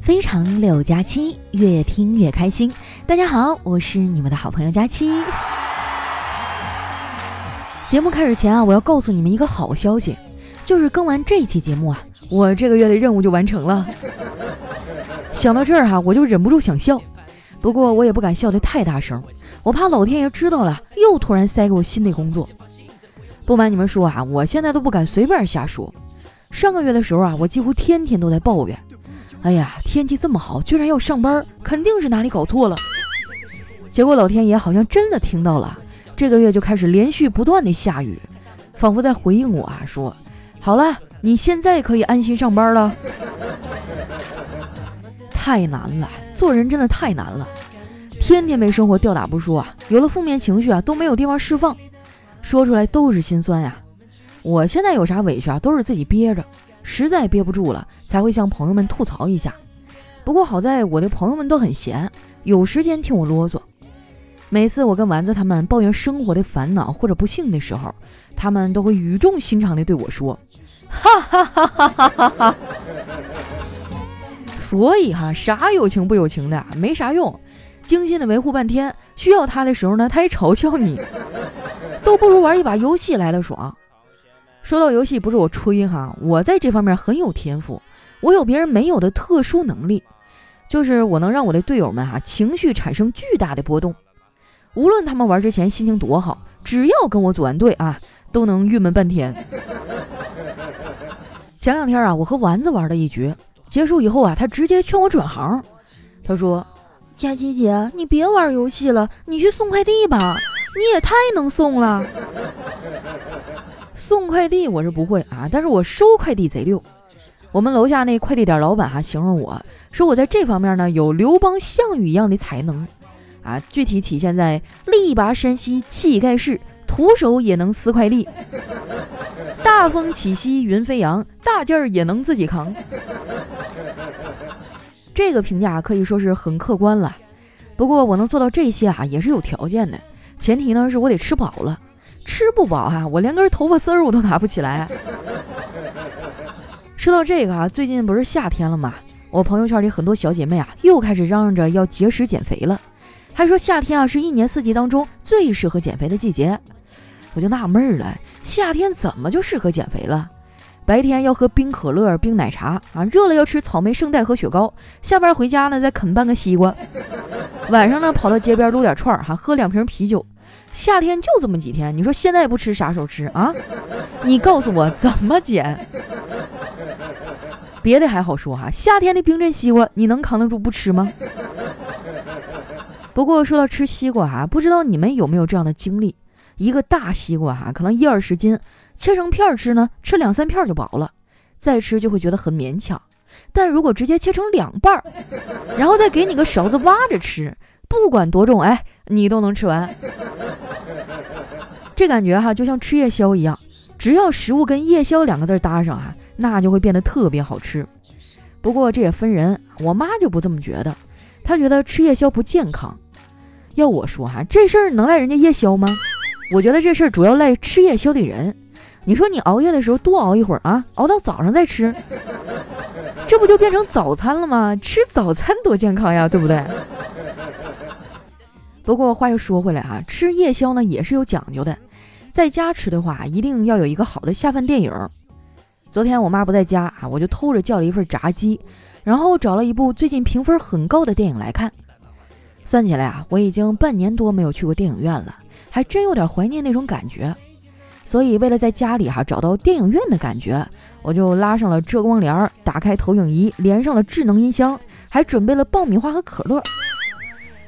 非常六加七，越听越开心。大家好，我是你们的好朋友佳期。节目开始前啊，我要告诉你们一个好消息，就是更完这期节目啊，我这个月的任务就完成了。想到这儿哈，我就忍不住想笑，不过我也不敢笑得太大声，我怕老天爷知道了，又突然塞给我新的工作。不瞒你们说啊，我现在都不敢随便瞎说。上个月的时候啊，我几乎天天都在抱怨，哎呀，天气这么好，居然要上班，肯定是哪里搞错了。结果老天爷好像真的听到了，这个月就开始连续不断的下雨，仿佛在回应我啊，说好了，你现在可以安心上班了。太难了，做人真的太难了，天天被生活吊打不说啊，有了负面情绪啊都没有地方释放。说出来都是心酸呀！我现在有啥委屈啊，都是自己憋着，实在憋不住了才会向朋友们吐槽一下。不过好在我的朋友们都很闲，有时间听我啰嗦。每次我跟丸子他们抱怨生活的烦恼或者不幸的时候，他们都会语重心长地对我说：“哈哈哈哈哈哈！”所以哈，啥有情不有情的没啥用，精心的维护半天，需要他的时候呢，他还嘲笑你。都不如玩一把游戏来的爽。说到游戏，不是我吹哈，我在这方面很有天赋，我有别人没有的特殊能力，就是我能让我的队友们哈情绪产生巨大的波动，无论他们玩之前心情多好，只要跟我组完队啊，都能郁闷半天。前两天啊，我和丸子玩了一局，结束以后啊，他直接劝我转行，他说：“佳琪姐，你别玩游戏了，你去送快递吧。”你也太能送了，送快递我是不会啊，但是我收快递贼溜。我们楼下那快递点老板哈形容我说我在这方面呢有刘邦、项羽一样的才能啊，具体体现在力拔山兮气盖世，徒手也能撕快递，大风起兮云飞扬，大劲儿也能自己扛。这个评价可以说是很客观了，不过我能做到这些啊也是有条件的。前提呢是我得吃饱了，吃不饱啊，我连根头发丝儿我都拿不起来。说到这个啊，最近不是夏天了吗？我朋友圈里很多小姐妹啊，又开始嚷嚷着要节食减肥了，还说夏天啊是一年四季当中最适合减肥的季节。我就纳闷了，夏天怎么就适合减肥了？白天要喝冰可乐、冰奶茶啊，热了要吃草莓圣代和雪糕，下班回家呢再啃半个西瓜，晚上呢跑到街边撸点串儿哈，喝两瓶啤酒。夏天就这么几天，你说现在不吃啥时候吃啊？你告诉我怎么减？别的还好说哈，夏天的冰镇西瓜你能扛得住不吃吗？不过说到吃西瓜哈，不知道你们有没有这样的经历？一个大西瓜哈，可能一二十斤。切成片吃呢，吃两三片就饱了，再吃就会觉得很勉强。但如果直接切成两半儿，然后再给你个勺子挖着吃，不管多重，哎，你都能吃完。这感觉哈，就像吃夜宵一样，只要食物跟夜宵两个字搭上哈，那就会变得特别好吃。不过这也分人，我妈就不这么觉得，她觉得吃夜宵不健康。要我说哈，这事儿能赖人家夜宵吗？我觉得这事儿主要赖吃夜宵的人。你说你熬夜的时候多熬一会儿啊，熬到早上再吃，这不就变成早餐了吗？吃早餐多健康呀，对不对？不过话又说回来哈，吃夜宵呢也是有讲究的，在家吃的话一定要有一个好的下饭电影。昨天我妈不在家啊，我就偷着叫了一份炸鸡，然后找了一部最近评分很高的电影来看。算起来啊，我已经半年多没有去过电影院了，还真有点怀念那种感觉。所以，为了在家里哈找到电影院的感觉，我就拉上了遮光帘，打开投影仪，连上了智能音箱，还准备了爆米花和可乐。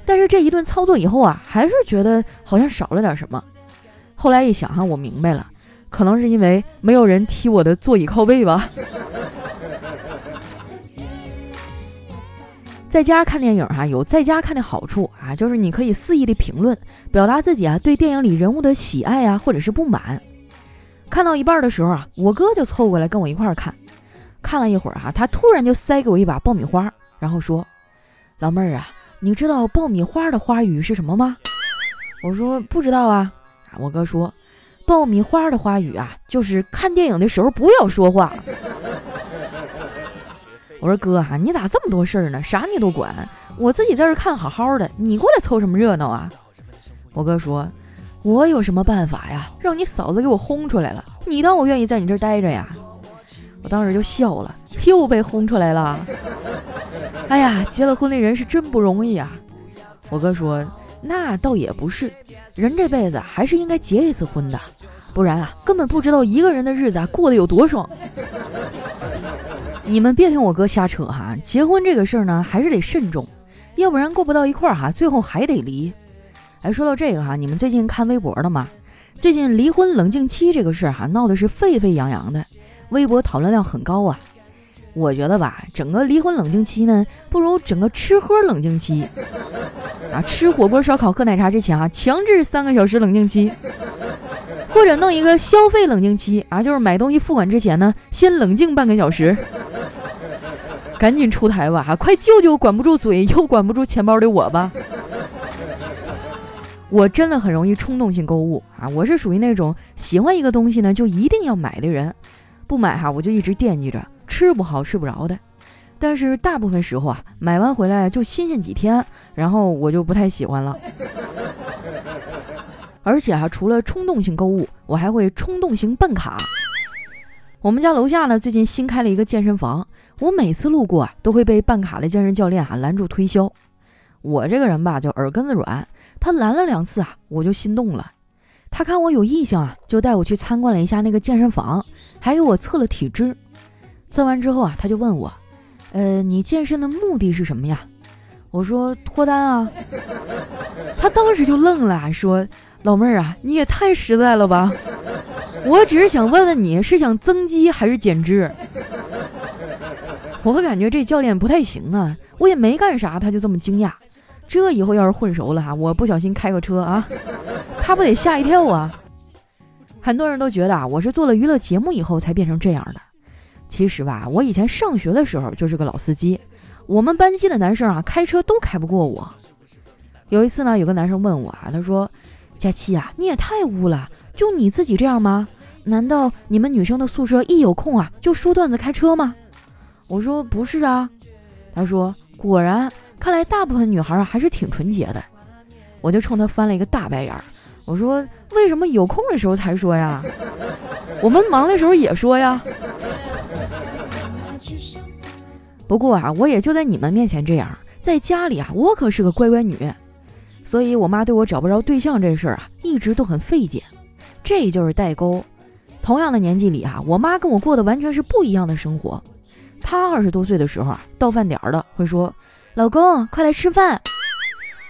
但是这一顿操作以后啊，还是觉得好像少了点什么。后来一想哈，我明白了，可能是因为没有人踢我的座椅靠背吧。在家看电影哈，有在家看的好处啊，就是你可以肆意的评论，表达自己啊对电影里人物的喜爱啊，或者是不满。看到一半的时候啊，我哥就凑过来跟我一块看，看了一会儿哈，他突然就塞给我一把爆米花，然后说：“老妹儿啊，你知道爆米花的花语是什么吗？”我说：“不知道啊。”我哥说：“爆米花的花语啊，就是看电影的时候不要说话。”我说哥哈，你咋这么多事儿呢？啥你都管，我自己在这看好好的，你过来凑什么热闹啊？我哥说，我有什么办法呀？让你嫂子给我轰出来了，你当我愿意在你这儿待着呀？我当时就笑了，又被轰出来了。哎呀，结了婚的人是真不容易啊！我哥说，那倒也不是，人这辈子还是应该结一次婚的，不然啊，根本不知道一个人的日子啊过得有多爽。你们别听我哥瞎扯哈，结婚这个事儿呢，还是得慎重，要不然过不到一块儿哈，最后还得离。哎，说到这个哈，你们最近看微博了吗？最近离婚冷静期这个事儿哈，闹的是沸沸扬扬的。微博讨论量很高啊，我觉得吧，整个离婚冷静期呢，不如整个吃喝冷静期啊，吃火锅、烧烤、喝奶茶之前啊，强制三个小时冷静期，或者弄一个消费冷静期啊，就是买东西付款之前呢，先冷静半个小时，赶紧出台吧，快救救管不住嘴又管不住钱包的我吧！我真的很容易冲动性购物啊，我是属于那种喜欢一个东西呢，就一定要买的人。不买哈，我就一直惦记着，吃不好睡不着的。但是大部分时候啊，买完回来就新鲜几天，然后我就不太喜欢了。而且啊，除了冲动性购物，我还会冲动型办卡。我们家楼下呢，最近新开了一个健身房，我每次路过啊，都会被办卡的健身教练啊拦住推销。我这个人吧，就耳根子软，他拦了两次啊，我就心动了。他看我有意向啊，就带我去参观了一下那个健身房，还给我测了体质。测完之后啊，他就问我：“呃，你健身的目的是什么呀？”我说：“脱单啊。”他当时就愣了，说：“老妹儿啊，你也太实在了吧！我只是想问问你是想增肌还是减脂。”我感觉这教练不太行啊，我也没干啥，他就这么惊讶。这以后要是混熟了哈，我不小心开个车啊。他不得吓一跳啊！很多人都觉得啊，我是做了娱乐节目以后才变成这样的。其实吧，我以前上学的时候就是个老司机。我们班级的男生啊，开车都开不过我。有一次呢，有个男生问我啊，他说：“佳期啊，你也太污了，就你自己这样吗？难道你们女生的宿舍一有空啊，就说段子开车吗？”我说：“不是啊。”他说：“果然，看来大部分女孩啊还是挺纯洁的。”我就冲他翻了一个大白眼儿。我说：“为什么有空的时候才说呀？我们忙的时候也说呀。”不过啊，我也就在你们面前这样，在家里啊，我可是个乖乖女，所以我妈对我找不着对象这事儿啊，一直都很费解。这就是代沟。同样的年纪里啊，我妈跟我过的完全是不一样的生活。她二十多岁的时候啊，到饭点儿了会说：“老公，快来吃饭。”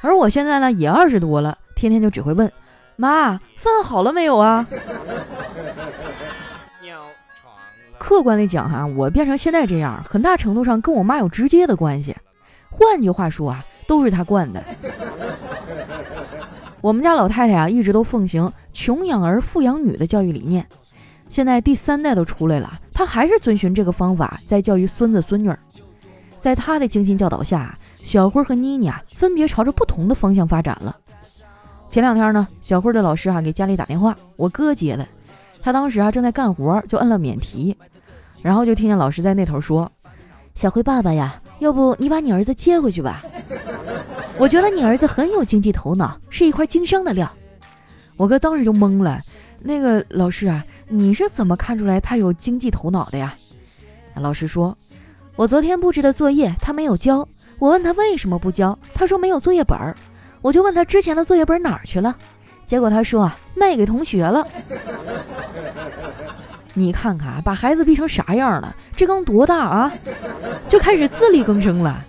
而我现在呢，也二十多了，天天就只会问。妈，饭好了没有啊？客观的讲哈，我变成现在这样，很大程度上跟我妈有直接的关系。换句话说啊，都是她惯的。我们家老太太啊，一直都奉行穷养儿富养女的教育理念。现在第三代都出来了，她还是遵循这个方法在教育孙子孙女。在她的精心教导下，小辉和妮妮啊，分别朝着不同的方向发展了。前两天呢，小慧的老师哈给家里打电话，我哥接的。他当时啊正在干活，就摁了免提，然后就听见老师在那头说：“小慧爸爸呀，要不你把你儿子接回去吧？我觉得你儿子很有经济头脑，是一块经商的料。”我哥当时就懵了。那个老师啊，你是怎么看出来他有经济头脑的呀？老师说：“我昨天布置的作业他没有交，我问他为什么不交，他说没有作业本儿。”我就问他之前的作业本哪儿去了，结果他说啊卖给同学了。你看看把孩子逼成啥样了？这刚多大啊，就开始自力更生了。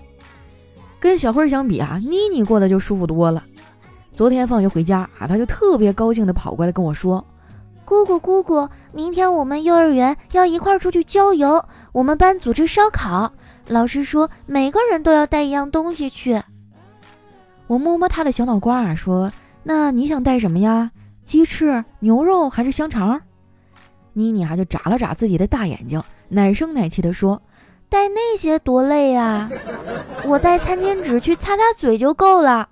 跟小慧相比啊，妮妮过得就舒服多了。昨天放学回家啊，他就特别高兴的跑过来跟我说：“姑姑姑姑，明天我们幼儿园要一块儿出去郊游，我们班组织烧烤，老师说每个人都要带一样东西去。”我摸摸他的小脑瓜儿，说：“那你想带什么呀？鸡翅、牛肉还是香肠？”妮妮啊就眨了眨自己的大眼睛，奶声奶气地说：“带那些多累啊！我带餐巾纸去擦擦嘴就够了。”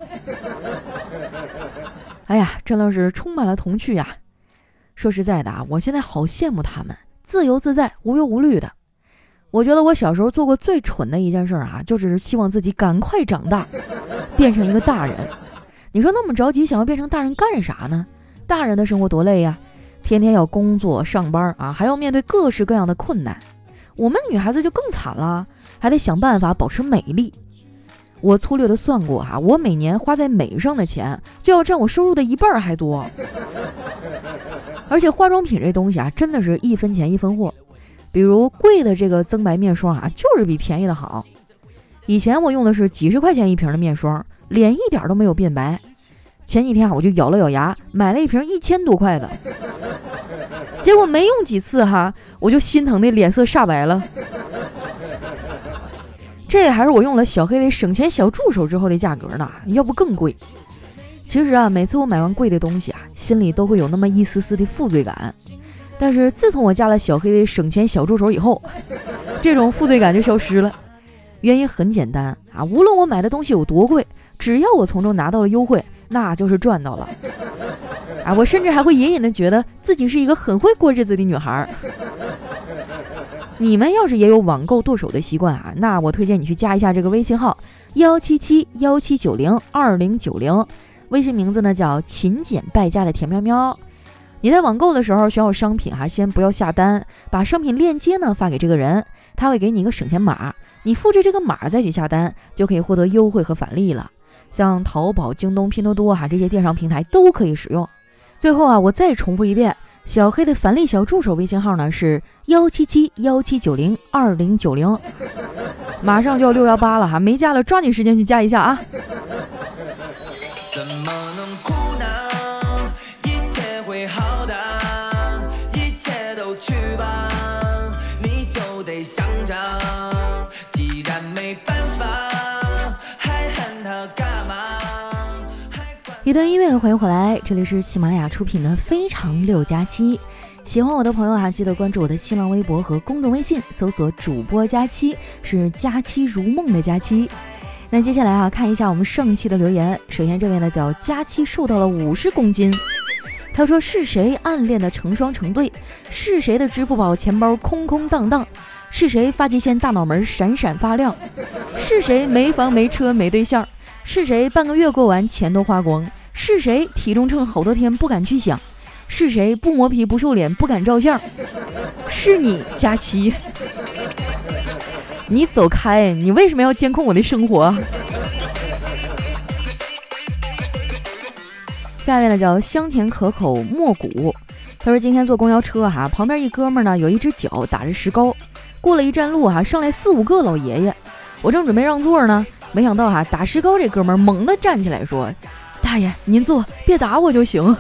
哎呀，真的是充满了童趣呀！说实在的啊，我现在好羡慕他们，自由自在、无忧无虑的。我觉得我小时候做过最蠢的一件事啊，就只是希望自己赶快长大，变成一个大人。你说那么着急想要变成大人干啥呢？大人的生活多累呀，天天要工作上班啊，还要面对各式各样的困难。我们女孩子就更惨了，还得想办法保持美丽。我粗略的算过哈，我每年花在美上的钱就要占我收入的一半还多。而且化妆品这东西啊，真的是一分钱一分货。比如贵的这个增白面霜啊，就是比便宜的好。以前我用的是几十块钱一瓶的面霜，脸一点都没有变白。前几天啊，我就咬了咬牙，买了一瓶一千多块的，结果没用几次哈，我就心疼的脸色煞白了。这还是我用了小黑的省钱小助手之后的价格呢，要不更贵。其实啊，每次我买完贵的东西啊，心里都会有那么一丝丝的负罪感。但是自从我加了小黑的省钱小助手以后，这种负罪感就消失了。原因很简单啊，无论我买的东西有多贵，只要我从中拿到了优惠，那就是赚到了。啊，我甚至还会隐隐的觉得自己是一个很会过日子的女孩。你们要是也有网购剁手的习惯啊，那我推荐你去加一下这个微信号幺七七幺七九零二零九零，微信名字呢叫勤俭败家的田喵喵。你在网购的时候选好商品哈，先不要下单，把商品链接呢发给这个人，他会给你一个省钱码，你复制这个码再去下单，就可以获得优惠和返利了。像淘宝、京东、拼多多哈这些电商平台都可以使用。最后啊，我再重复一遍，小黑的返利小助手微信号呢是幺七七幺七九零二零九零，马上就要六幺八了哈，没加的抓紧时间去加一下啊怎么能。一段音乐，欢迎回来，这里是喜马拉雅出品的《非常六加七》。喜欢我的朋友哈，记得关注我的新浪微博和公众微信，搜索“主播佳期”，是“佳期如梦”的佳期。那接下来啊，看一下我们上期的留言。首先这位呢叫佳期，瘦到了五十公斤。他说：“是谁暗恋的成双成对？是谁的支付宝钱包空空荡荡？是谁发际线大脑门闪闪发亮？是谁没房没车没对象？”是谁半个月过完钱都花光？是谁体重秤好多天不敢去想？是谁不磨皮不瘦脸不敢照相？是你佳琪，你走开！你为什么要监控我的生活？下面呢叫香甜可口莫古，他说今天坐公交车哈，旁边一哥们呢有一只脚打着石膏，过了一站路哈，上来四五个老爷爷，我正准备让座呢。没想到哈，打石膏这哥们儿猛地站起来说：“大爷，您坐，别打我就行。”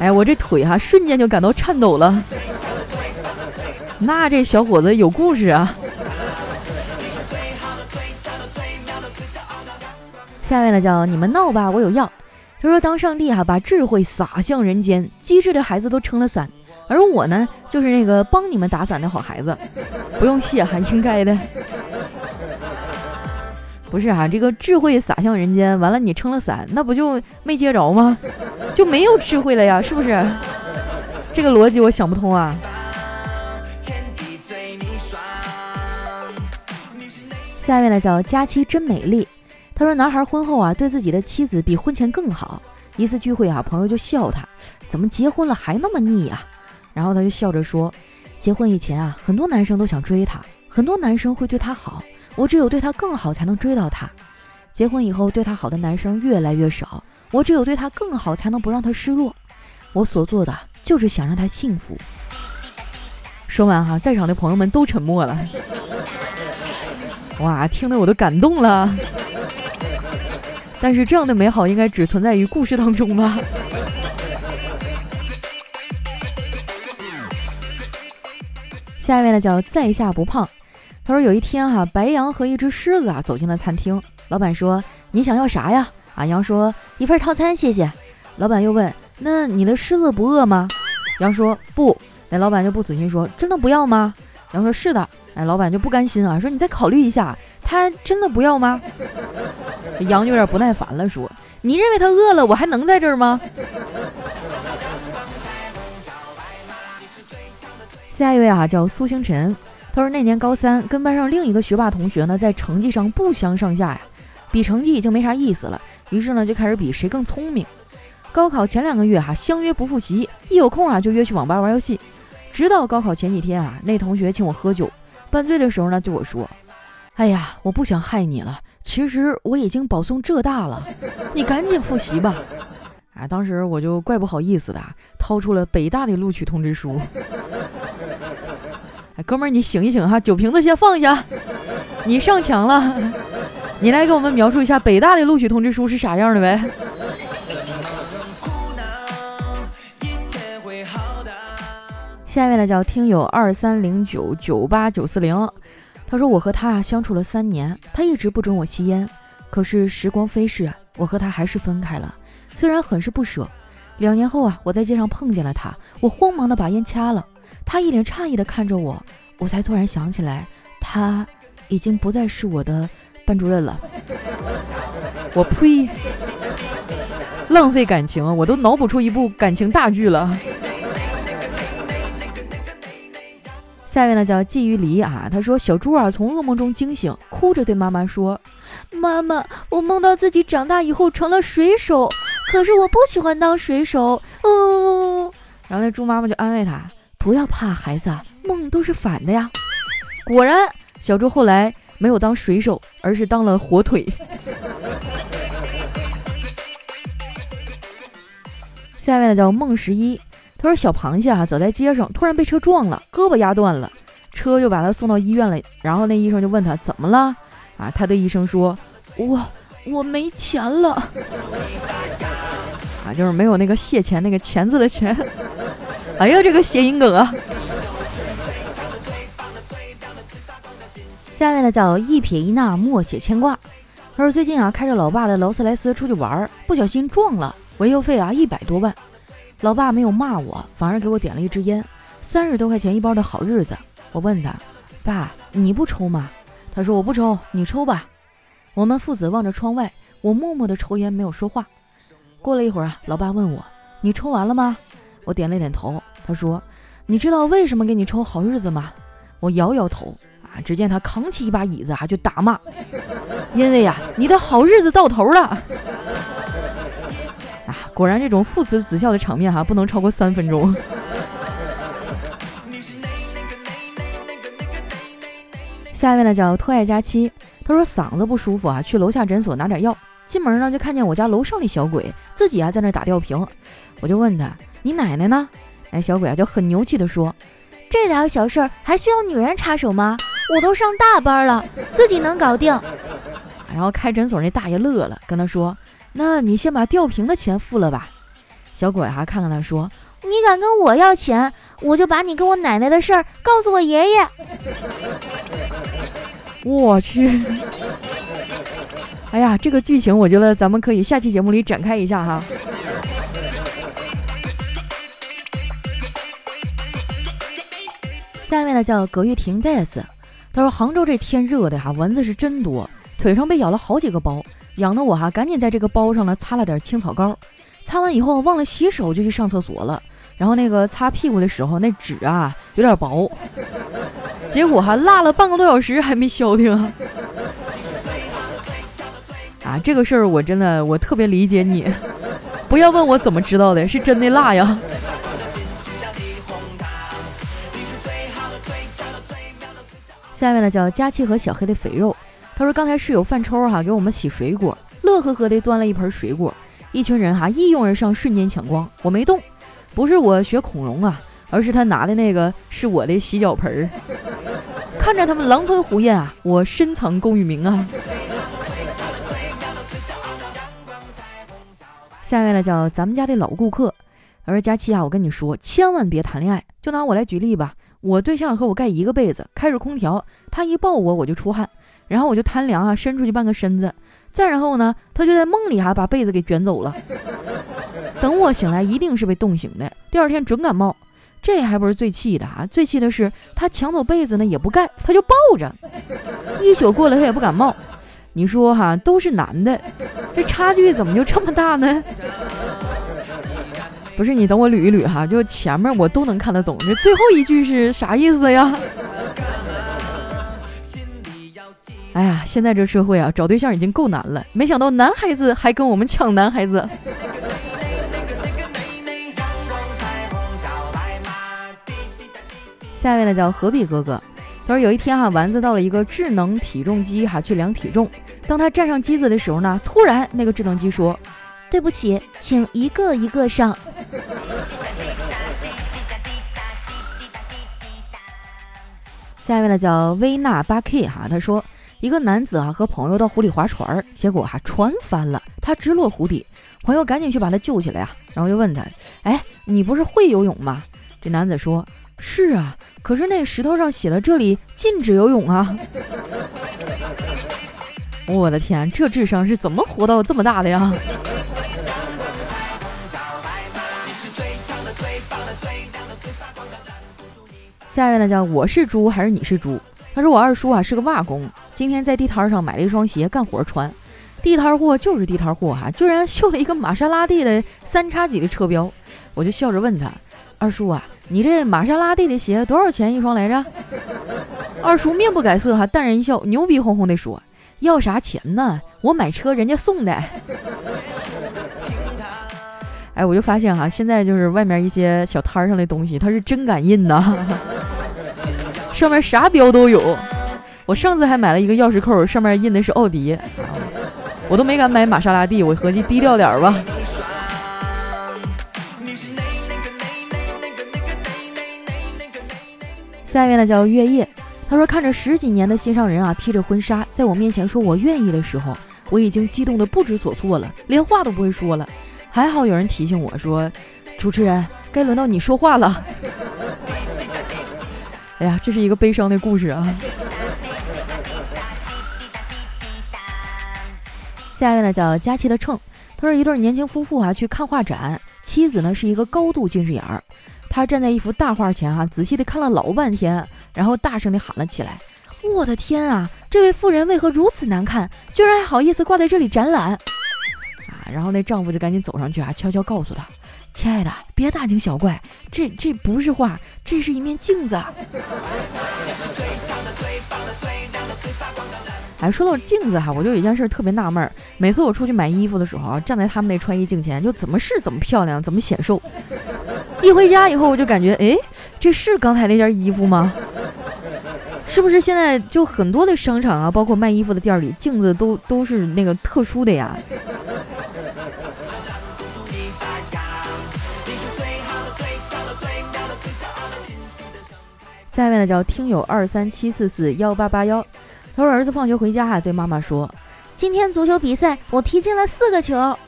哎，我这腿哈瞬间就感到颤抖了。那这小伙子有故事啊。下面呢叫你们闹吧，我有药。他说：“当上帝哈把智慧洒向人间，机智的孩子都撑了伞，而我呢，就是那个帮你们打伞的好孩子，不用谢哈，应该的。”不是哈，这个智慧洒向人间，完了你撑了伞，那不就没接着吗？就没有智慧了呀，是不是？这个逻辑我想不通啊。下面呢叫佳期真美丽，他说男孩婚后啊对自己的妻子比婚前更好。一次聚会啊，朋友就笑他，怎么结婚了还那么腻呀？然后他就笑着说，结婚以前啊，很多男生都想追她，很多男生会对她好。我只有对他更好，才能追到他。结婚以后，对他好的男生越来越少。我只有对他更好，才能不让他失落。我所做的就是想让他幸福。说完哈，在场的朋友们都沉默了。哇，听得我都感动了。但是这样的美好应该只存在于故事当中吧。下一位呢叫在下不胖。他说有一天哈，白羊和一只狮子啊走进了餐厅。老板说：“你想要啥呀？”啊，羊说：“一份套餐，谢谢。”老板又问：“那你的狮子不饿吗？”羊说：“不。”那老板就不死心说：“真的不要吗？”羊说：“是的。”哎，老板就不甘心啊，说：“你再考虑一下，他真的不要吗？” 羊就有点不耐烦了，说：“你认为他饿了，我还能在这儿吗？”下一位啊，叫苏星辰。他说那年高三跟班上另一个学霸同学呢，在成绩上不相上下呀，比成绩已经没啥意思了，于是呢就开始比谁更聪明。高考前两个月哈，相约不复习，一有空啊就约去网吧玩游戏。直到高考前几天啊，那同学请我喝酒，半醉的时候呢对我说：“哎呀，我不想害你了，其实我已经保送浙大了，你赶紧复习吧。”啊，当时我就怪不好意思的，掏出了北大的录取通知书。哎，哥们儿，你醒一醒哈，酒瓶子先放下，你上墙了，你来给我们描述一下北大的录取通知书是啥样的呗？下一位呢叫听友二三零九九八九四零，他说我和他啊相处了三年，他一直不准我吸烟，可是时光飞逝，我和他还是分开了。虽然很是不舍，两年后啊，我在街上碰见了他，我慌忙的把烟掐了。他一脸诧异的看着我，我才突然想起来，他已经不再是我的班主任了。我呸！浪费感情，我都脑补出一部感情大剧了。下一位呢叫鲫鱼梨啊，他说小猪啊从噩梦中惊醒，哭着对妈妈说：“妈妈，我梦到自己长大以后成了水手。”可是我不喜欢当水手，哦。然后那猪妈妈就安慰他：“不要怕，孩子，梦都是反的呀。”果然，小猪后来没有当水手，而是当了火腿。下面呢叫梦十一，他说小螃蟹啊走在街上，突然被车撞了，胳膊压断了，车又把他送到医院了。然后那医生就问他怎么了啊？他对医生说：“我。”我没钱了，啊，就是没有那个蟹钱那个钳子的钱。哎呀，这个谐音梗啊！下面呢叫一撇一捺默写牵挂。他说最近啊开着老爸的劳斯莱斯出去玩，不小心撞了，维修费啊一百多万。老爸没有骂我，反而给我点了一支烟，三十多块钱一包的好日子。我问他，爸你不抽吗？他说我不抽，你抽吧。我们父子望着窗外，我默默的抽烟，没有说话。过了一会儿啊，老爸问我：“你抽完了吗？”我点了点头。他说：“你知道为什么给你抽好日子吗？”我摇摇头。啊，只见他扛起一把椅子啊，就打骂：“因为呀，你的好日子到头了。”啊，果然这种父慈子孝的场面哈，不能超过三分钟。下一位呢，叫特爱佳期。他说嗓子不舒服啊，去楼下诊所拿点药。进门呢，就看见我家楼上那小鬼自己啊在那打吊瓶。我就问他：“你奶奶呢？”哎，小鬼啊就很牛气的说：“这点小事儿还需要女人插手吗？我都上大班了，自己能搞定。”然后开诊所那大爷乐了，跟他说：“那你先把吊瓶的钱付了吧。”小鬼还看看他说：“你敢跟我要钱，我就把你跟我奶奶的事儿告诉我爷爷。”我去！哎呀，这个剧情我觉得咱们可以下期节目里展开一下哈。下面呢叫葛玉婷 death，他说杭州这天热的哈，蚊子是真多，腿上被咬了好几个包，痒的我哈赶紧在这个包上呢擦了点青草膏，擦完以后忘了洗手就去上厕所了，然后那个擦屁股的时候那纸啊有点薄。结果哈辣了半个多小时还没消停啊！这个事儿我真的我特别理解你，不要问我怎么知道的，是真的辣呀。下面呢叫佳琪和小黑的肥肉，他说刚才室友犯抽哈给我们洗水果，乐呵呵的端了一盆水果，一群人哈一拥而上，瞬间抢光，我没动，不是我学恐龙啊。而是他拿的那个是我的洗脚盆儿，看着他们狼吞虎咽啊，我深藏功与名啊。下面呢叫咱们家的老顾客，他说佳期啊，我跟你说，千万别谈恋爱。就拿我来举例吧，我对象和我盖一个被子，开着空调，他一抱我我就出汗，然后我就贪凉啊，伸出去半个身子，再然后呢，他就在梦里哈把被子给卷走了。等我醒来，一定是被冻醒的，第二天准感冒。这还不是最气的啊！最气的是他抢走被子呢，也不盖，他就抱着，一宿过了他也不感冒。你说哈，都是男的，这差距怎么就这么大呢？不是你等我捋一捋哈，就前面我都能看得懂，这最后一句是啥意思呀？哎呀，现在这社会啊，找对象已经够难了，没想到男孩子还跟我们抢男孩子。下一位呢叫何必哥哥，他说有一天哈，丸子到了一个智能体重机哈去量体重，当他站上机子的时候呢，突然那个智能机说：“对不起，请一个一个上。”下一位呢叫薇娜八 K 哈，他说一个男子啊和朋友到湖里划船，结果哈船翻了，他直落湖底，朋友赶紧去把他救起来呀，然后就问他：“哎，你不是会游泳吗？”这男子说：“是啊。”可是那石头上写的这里禁止游泳啊！我的天，这智商是怎么活到这么大的呀？下一位呢，叫我是猪还是你是猪？他说我二叔啊是个瓦工，今天在地摊上买了一双鞋干活穿，地摊货就是地摊货哈，居然绣了一个玛莎拉蒂的三叉戟的车标，我就笑着问他，二叔啊。你这玛莎拉蒂的鞋多少钱一双来着？二叔面不改色，哈，淡然一笑，牛逼哄哄的说：“要啥钱呢？我买车人家送的。”哎，我就发现哈，现在就是外面一些小摊上的东西，它是真敢印呐，上面啥标都有。我上次还买了一个钥匙扣，上面印的是奥迪，我都没敢买玛莎拉蒂，我合计低调点吧。下一位呢叫月夜，他说看着十几年的心上人啊披着婚纱在我面前说我愿意的时候，我已经激动的不知所措了，连话都不会说了。还好有人提醒我说，主持人该轮到你说话了。哎呀，这是一个悲伤的故事啊。下一位呢叫佳琪的秤，他说一对年轻夫妇啊去看画展，妻子呢是一个高度近视眼儿。他站在一幅大画前，哈，仔细的看了老半天，然后大声地喊了起来：“我的天啊，这位妇人为何如此难看？居然还好意思挂在这里展览！”啊，然后那丈夫就赶紧走上去啊，悄悄告诉她：“亲爱的，别大惊小怪，这这不是画，这是一面镜子。”哎，说到镜子哈，我就有一件事特别纳闷儿。每次我出去买衣服的时候啊，站在他们那穿衣镜前，就怎么是怎么漂亮，怎么显瘦。一回家以后，我就感觉，哎，这是刚才那件衣服吗？是不是现在就很多的商场啊，包括卖衣服的店里，镜子都都是那个特殊的呀？下面呢，叫听友二三七四四幺八八幺。他说：“儿子放学回家啊，对妈妈说，今天足球比赛我踢进了四个球。”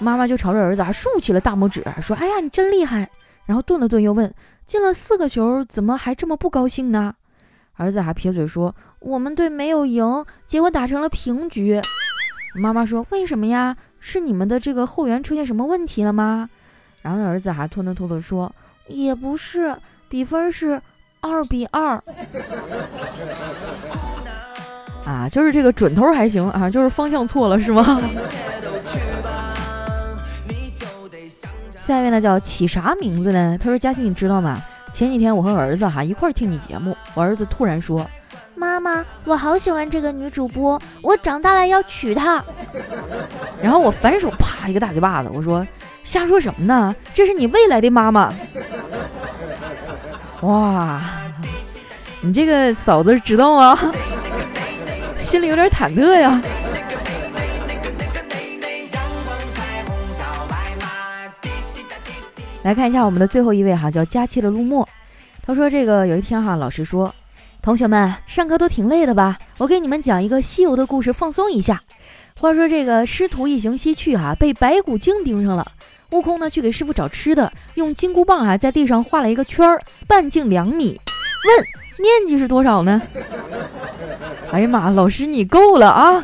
妈妈就朝着儿子啊竖起了大拇指，说：“哎呀，你真厉害！”然后顿了顿，又问：“进了四个球，怎么还这么不高兴呢？”儿子还撇嘴说：“我们队没有赢，结果打成了平局。”妈妈说：“为什么呀？是你们的这个后援出现什么问题了吗？”然后儿子还吞吞吐吐说：“也不是，比分是二比二。”啊，就是这个准头还行啊，就是方向错了是吗？下一位呢叫起啥名字呢？他说：“嘉欣，你知道吗？前几天我和儿子哈一块儿听你节目，我儿子突然说，妈妈，我好喜欢这个女主播，我长大了要娶她。然后我反手啪一个大嘴巴子，我说瞎说什么呢？这是你未来的妈妈。哇，你这个嫂子知道啊？”心里有点忐忑呀。来看一下我们的最后一位哈，叫佳期的陆墨。他说：“这个有一天哈，老师说，同学们上课都挺累的吧？我给你们讲一个西游的故事，放松一下。话说这个师徒一行西去哈，被白骨精盯上了。悟空呢去给师傅找吃的，用金箍棒啊在地上画了一个圈儿，半径两米。问面积是多少呢？” 哎呀妈，老师你够了啊！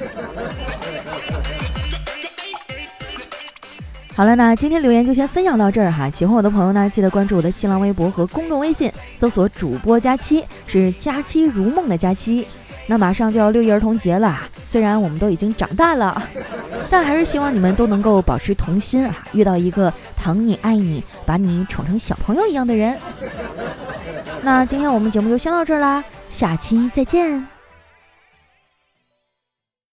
好了，那今天留言就先分享到这儿哈。喜欢我的朋友呢，记得关注我的新浪微博和公众微信，搜索主播佳期，是佳期如梦的佳期。那马上就要六一儿童节了，虽然我们都已经长大了，但还是希望你们都能够保持童心啊，遇到一个疼你爱你，把你宠成小朋友一样的人。那今天我们节目就先到这儿啦。下期再见。